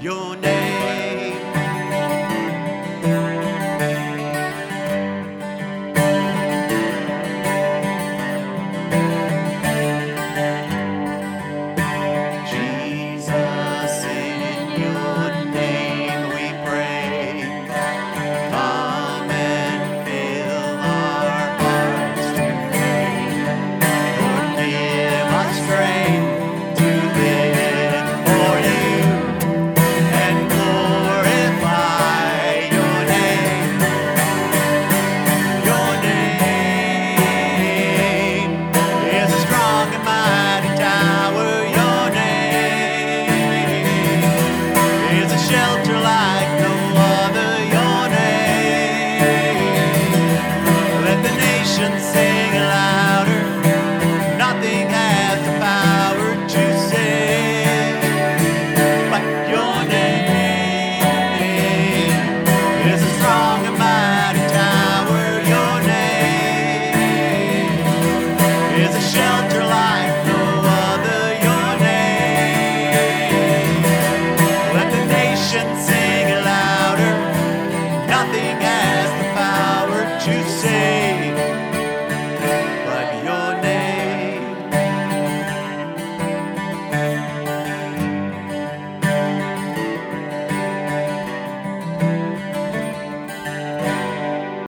your name.